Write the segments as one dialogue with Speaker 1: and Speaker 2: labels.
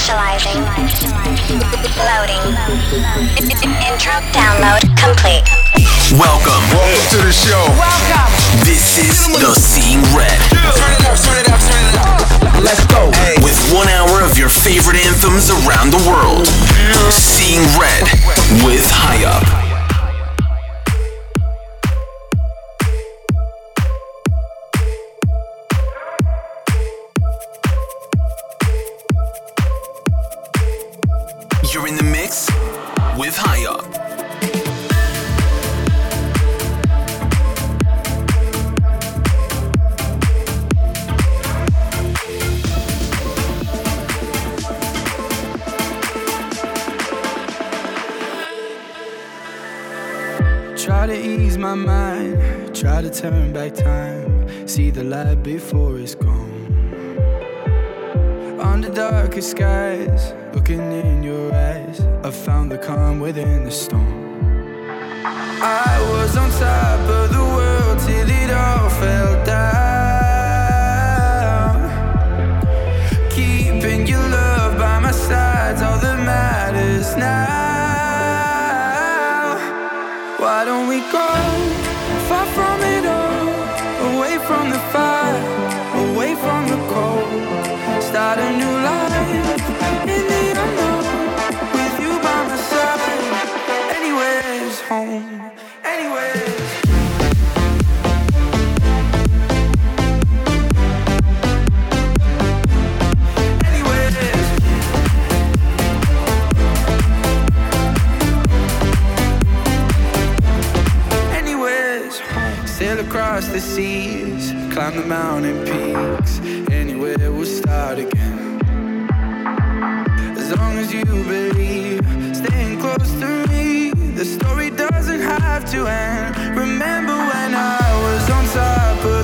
Speaker 1: Initializing. Loading. Intro download complete.
Speaker 2: Welcome. Welcome to the show.
Speaker 3: Welcome.
Speaker 2: This is the Seeing Red.
Speaker 3: Turn it up, turn it up, turn it up.
Speaker 2: Let's go. With one hour of your favorite anthems around the world. Seeing Red with High Up.
Speaker 4: Try to turn back time, see the light before it's gone. Under darkest skies, looking in your eyes, I found the calm within the storm. I was on top of the world till it all fell down. Keeping your love by my side's all that matters now. Seas, climb the mountain peaks. Anywhere we'll start again. As long as you believe, staying close to me, the story doesn't have to end. Remember when I was on top of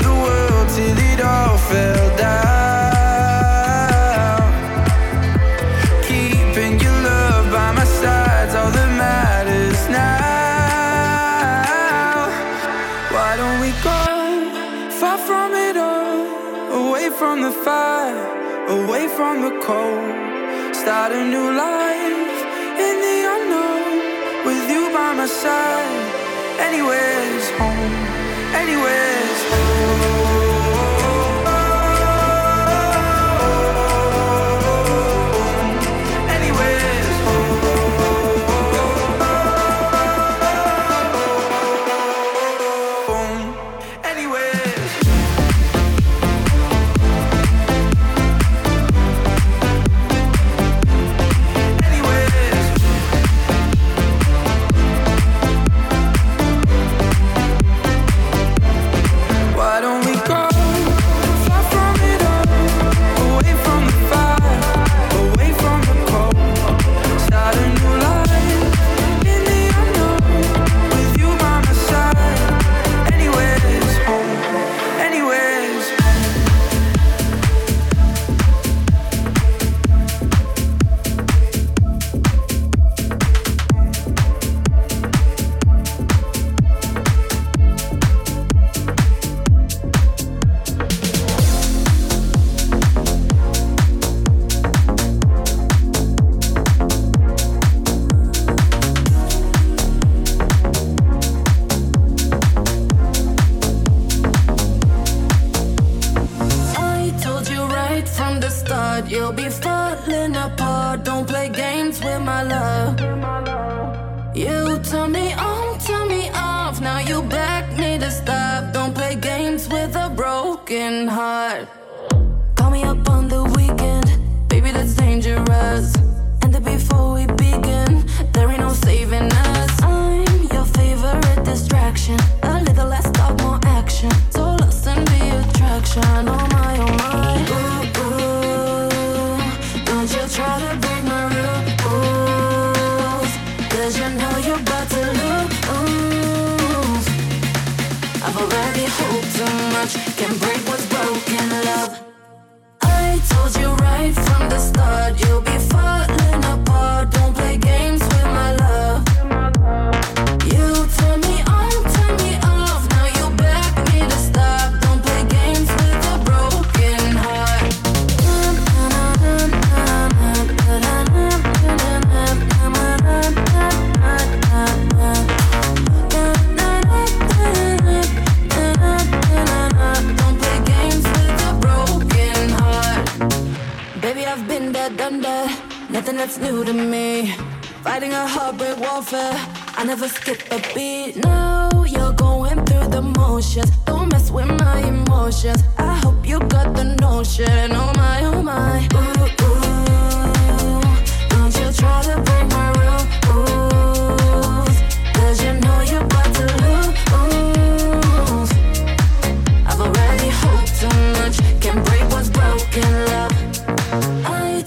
Speaker 4: fire, away from the cold? Start a new life in the unknown with you by my side. Anywhere's home, anywhere's home.
Speaker 5: Nothing that's new to me. Fighting a heartbreak warfare. I never skip a beat. Now you're going through the motions. Don't mess with my emotions. I hope you got the notion. Oh my, oh my. Ooh, ooh. Don't you try to break my rules.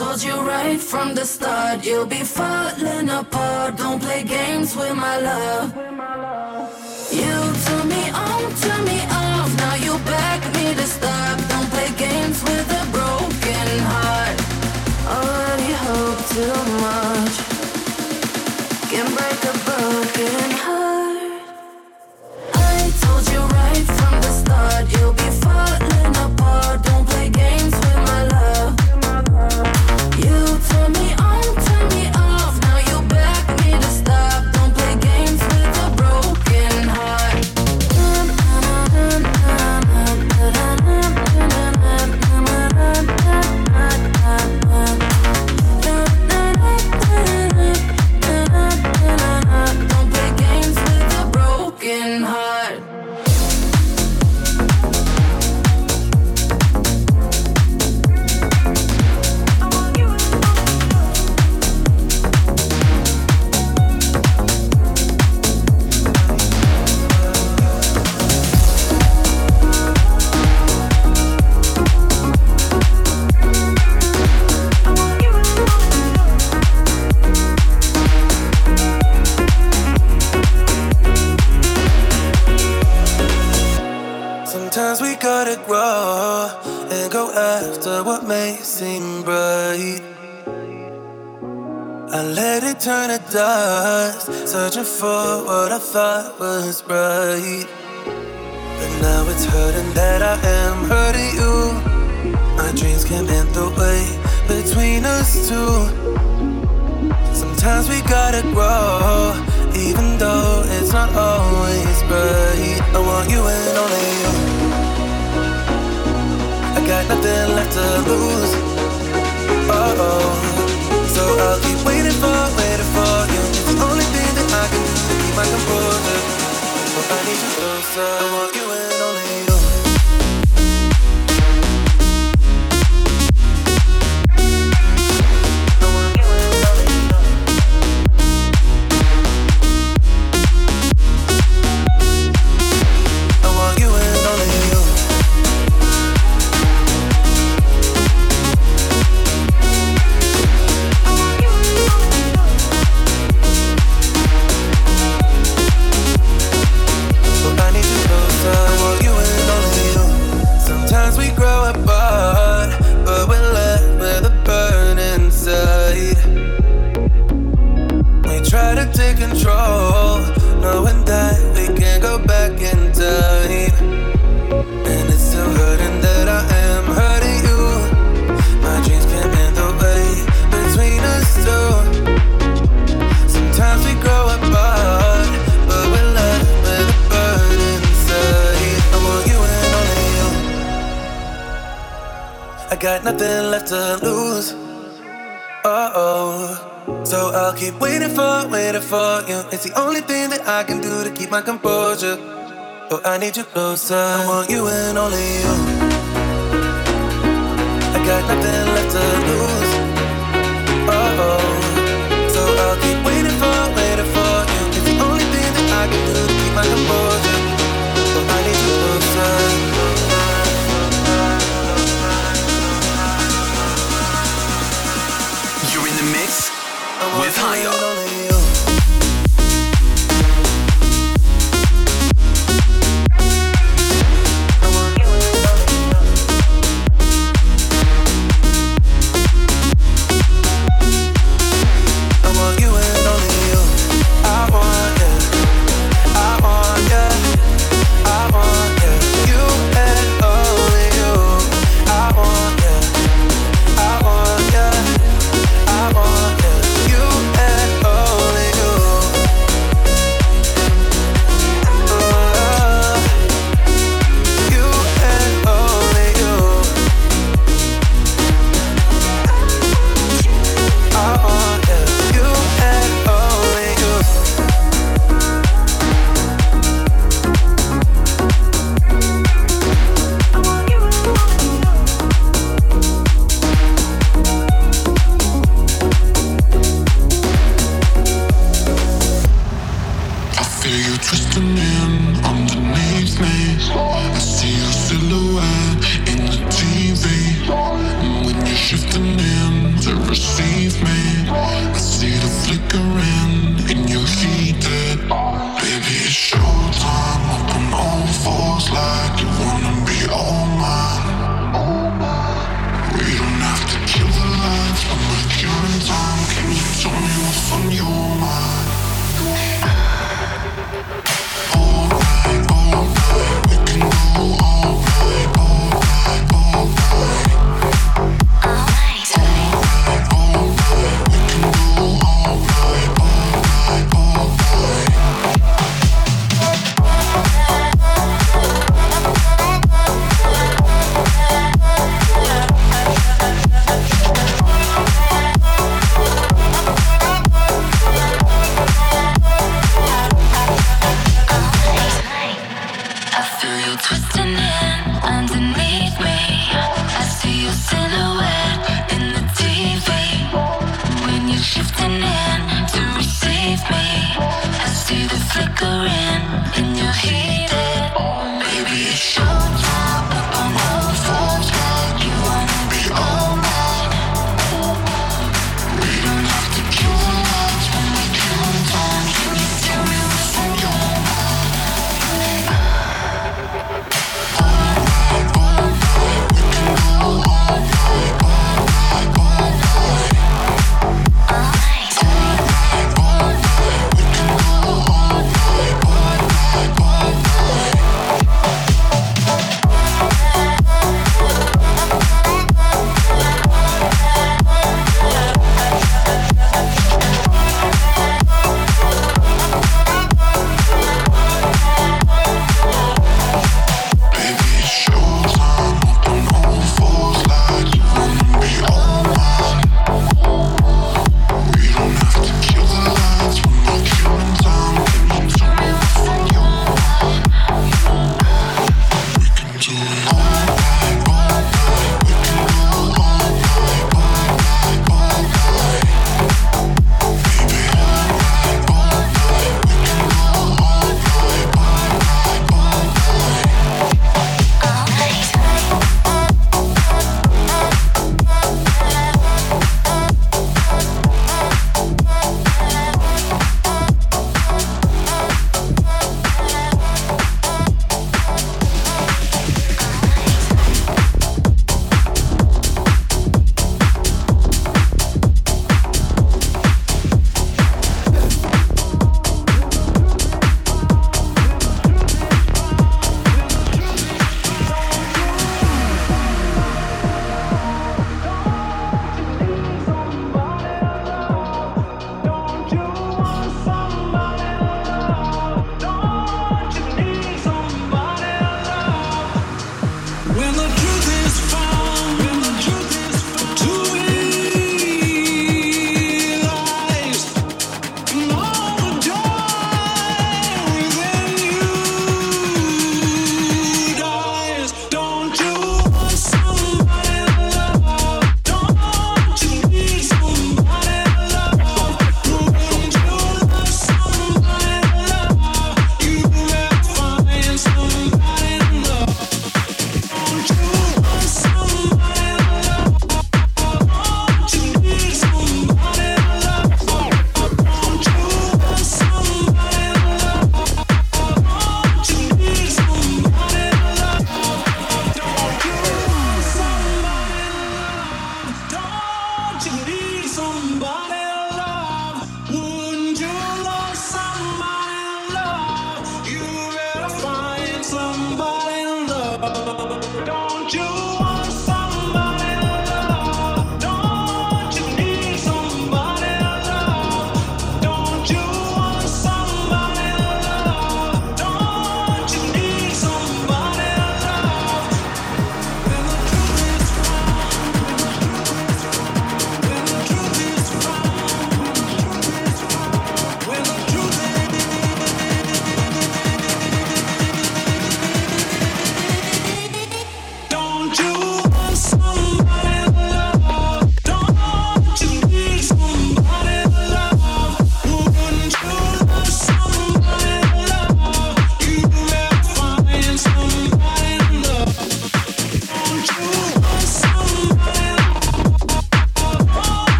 Speaker 5: Told you right from the start, you'll be falling apart. Don't play games with my love. You turn me on, turn me off. Now you beg me to stop. Don't play games with a broken heart. Already hope too
Speaker 6: we and go after what may seem bright. I let it turn to dust, searching for what I thought was right. But now it's hurting that I am hurting you. My dreams came in the way between us two. Sometimes we gotta grow, even though it's not always bright. I want you and only you. Got nothing left to lose. Oh oh. So I'll keep waiting for, waiting for you. It's the only thing that I can do to keep my composure. But I need you closer. I want need you closer. I want you and only you. Twisting. in.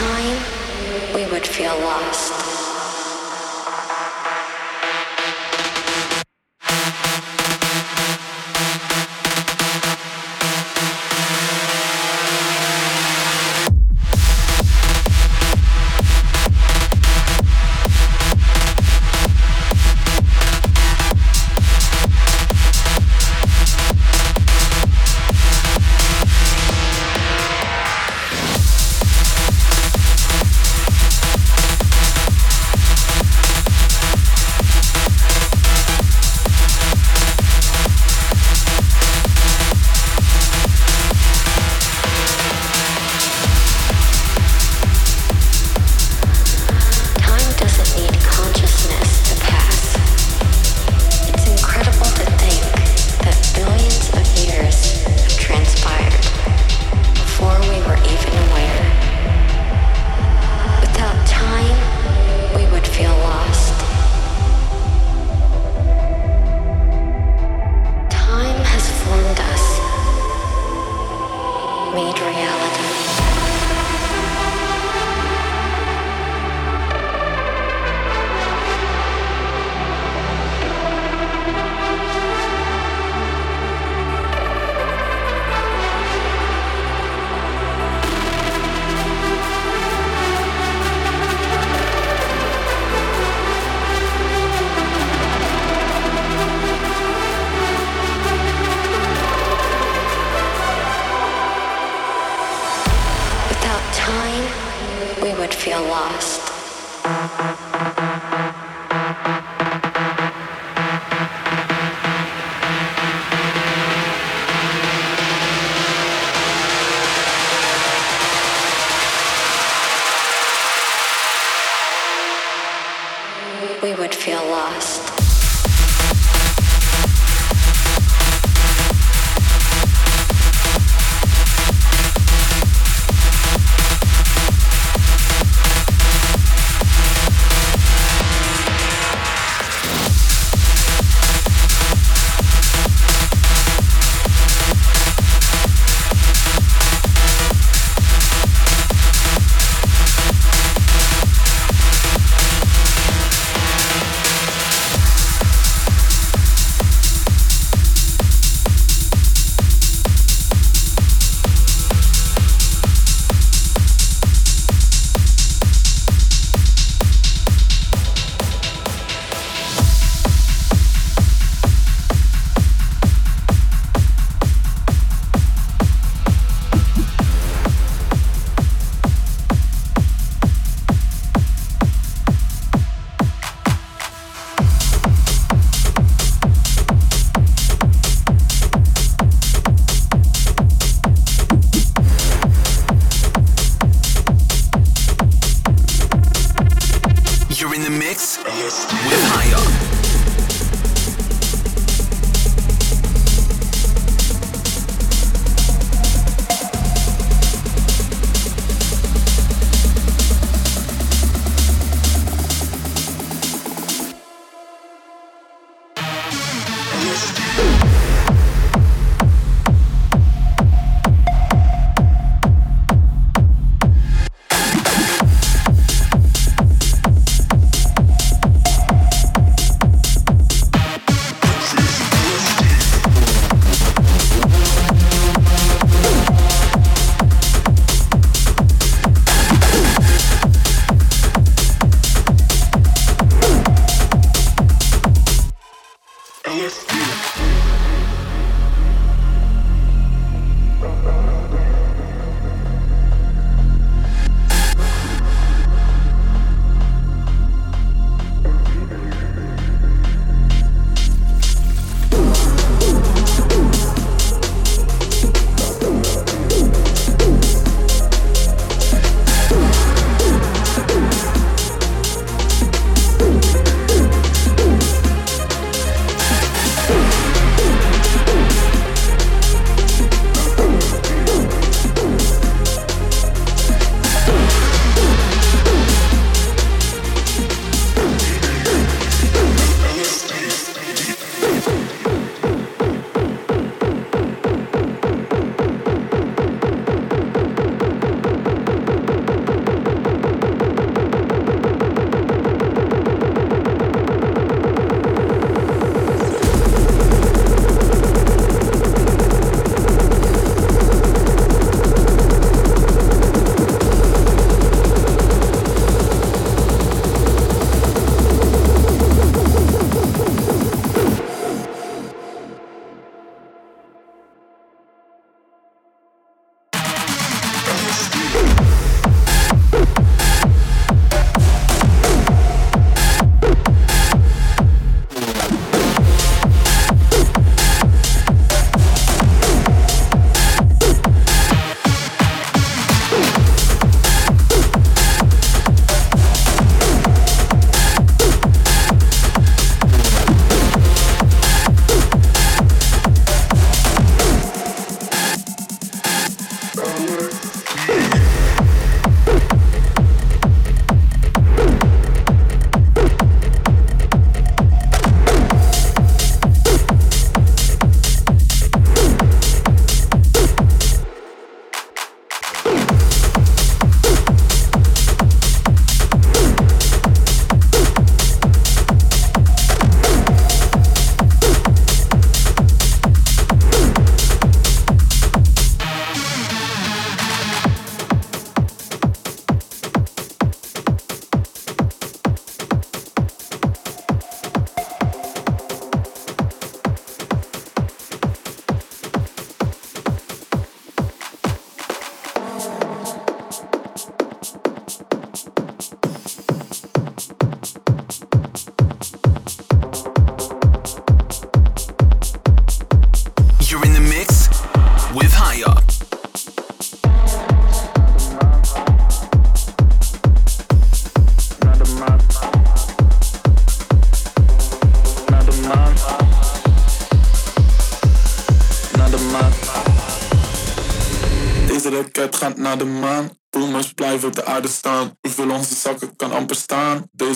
Speaker 6: time, we
Speaker 5: would feel lost.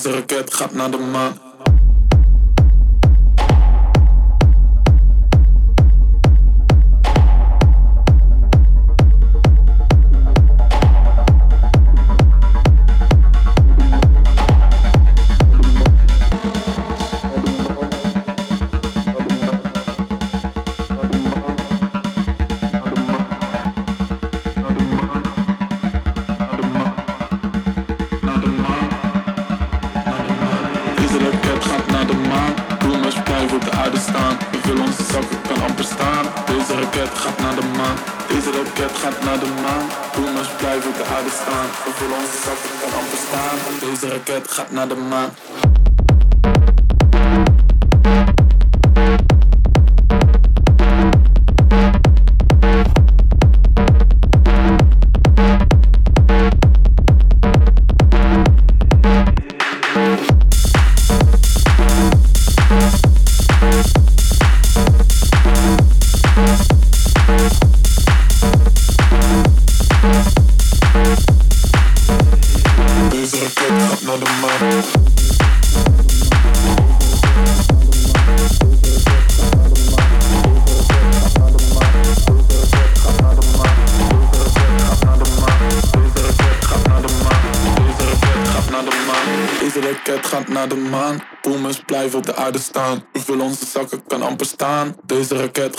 Speaker 5: de raket gaat naar de maan. maan Doe maar op de aarde staan. We vullen onze zakken, kan
Speaker 7: amper staan. Deze raket gaat naar de maan. Deze raket
Speaker 8: gaat naar de maan.
Speaker 5: Doe hem blijven op de aarde staan.
Speaker 9: We vullen onze zakken, kan amper staan. Deze raket gaat naar de maan.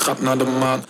Speaker 9: trap naar man.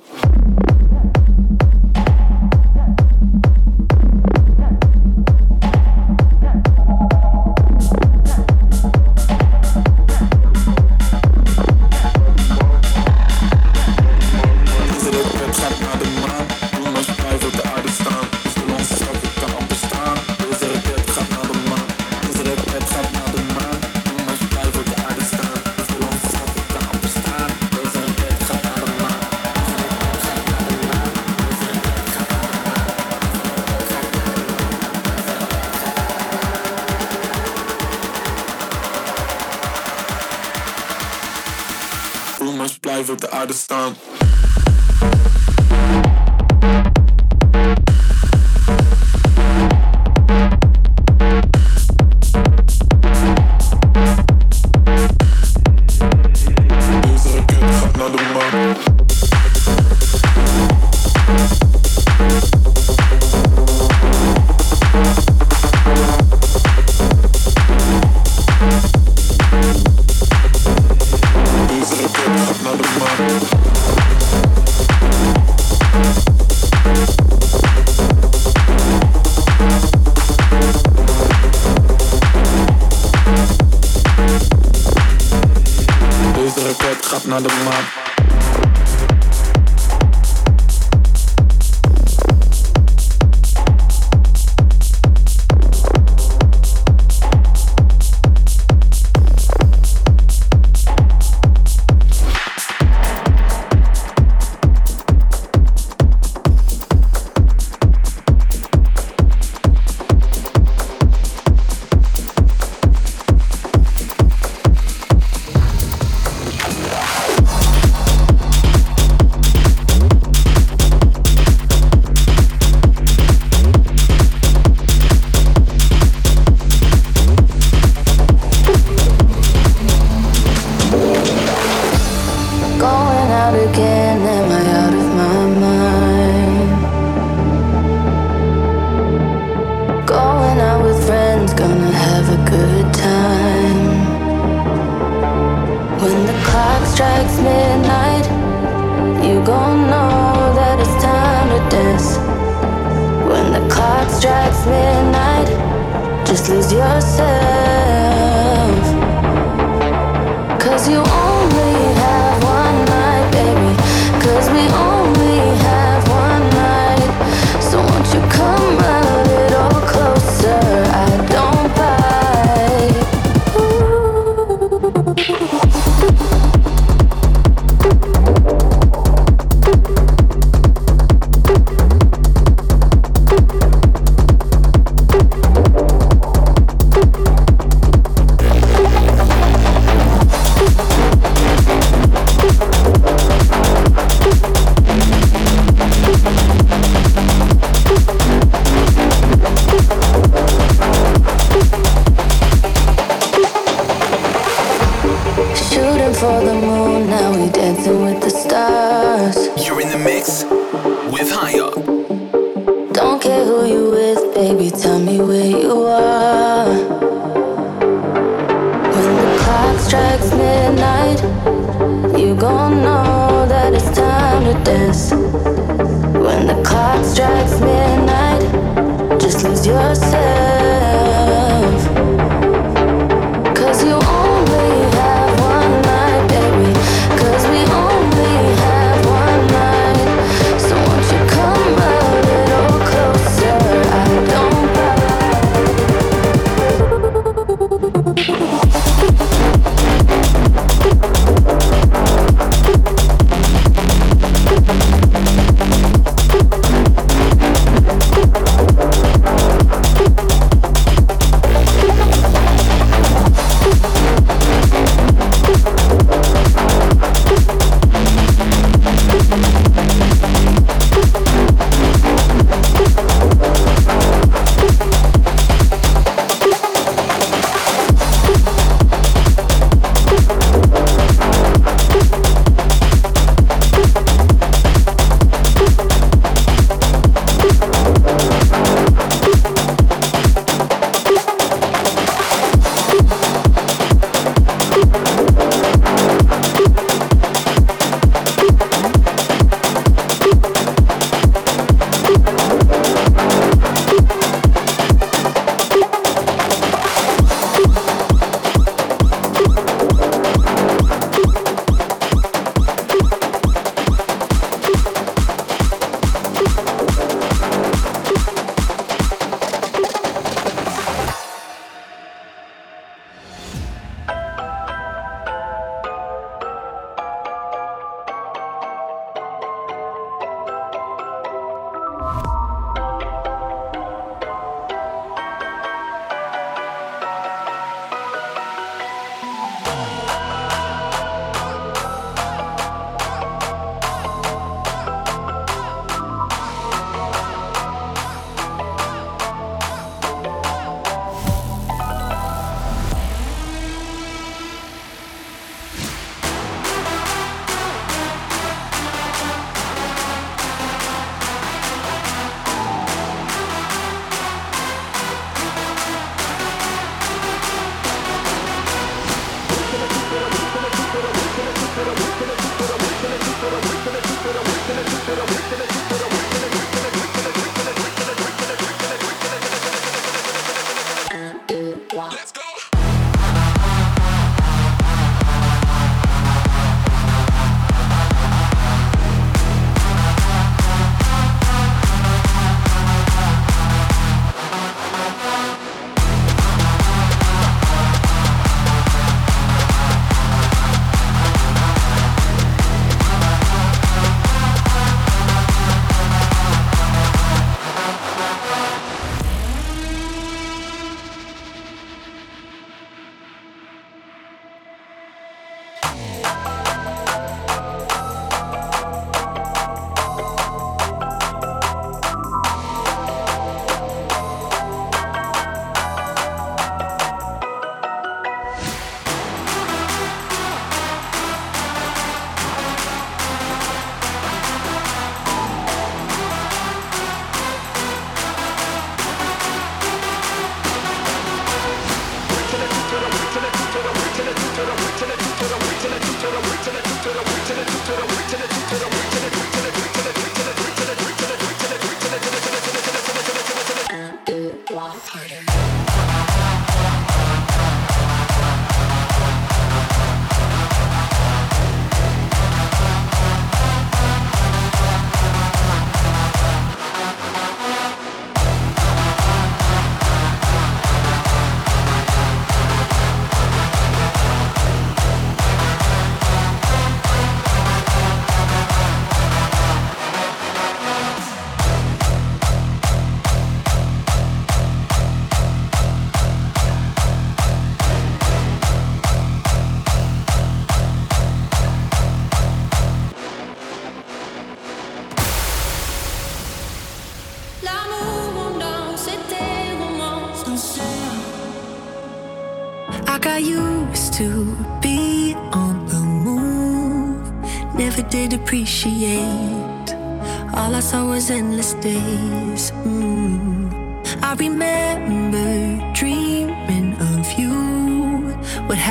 Speaker 9: Aarde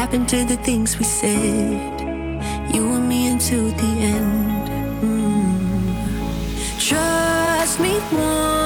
Speaker 9: happened to the things we said? You and me until the end. Mm. Trust me one.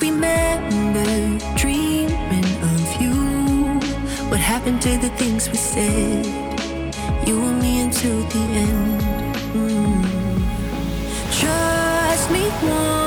Speaker 9: remember dreaming of you. What happened to the things we said? You and me until the end. Mm. Trust me.